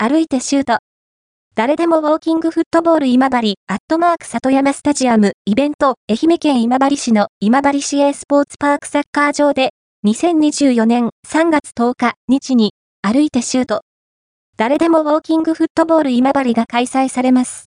歩いてシュート。誰でもウォーキングフットボール今治、アットマーク里山スタジアム、イベント、愛媛県今治市の今治市営スポーツパークサッカー場で、2024年3月10日、日に、歩いてシュート。誰でもウォーキングフットボール今治が開催されます。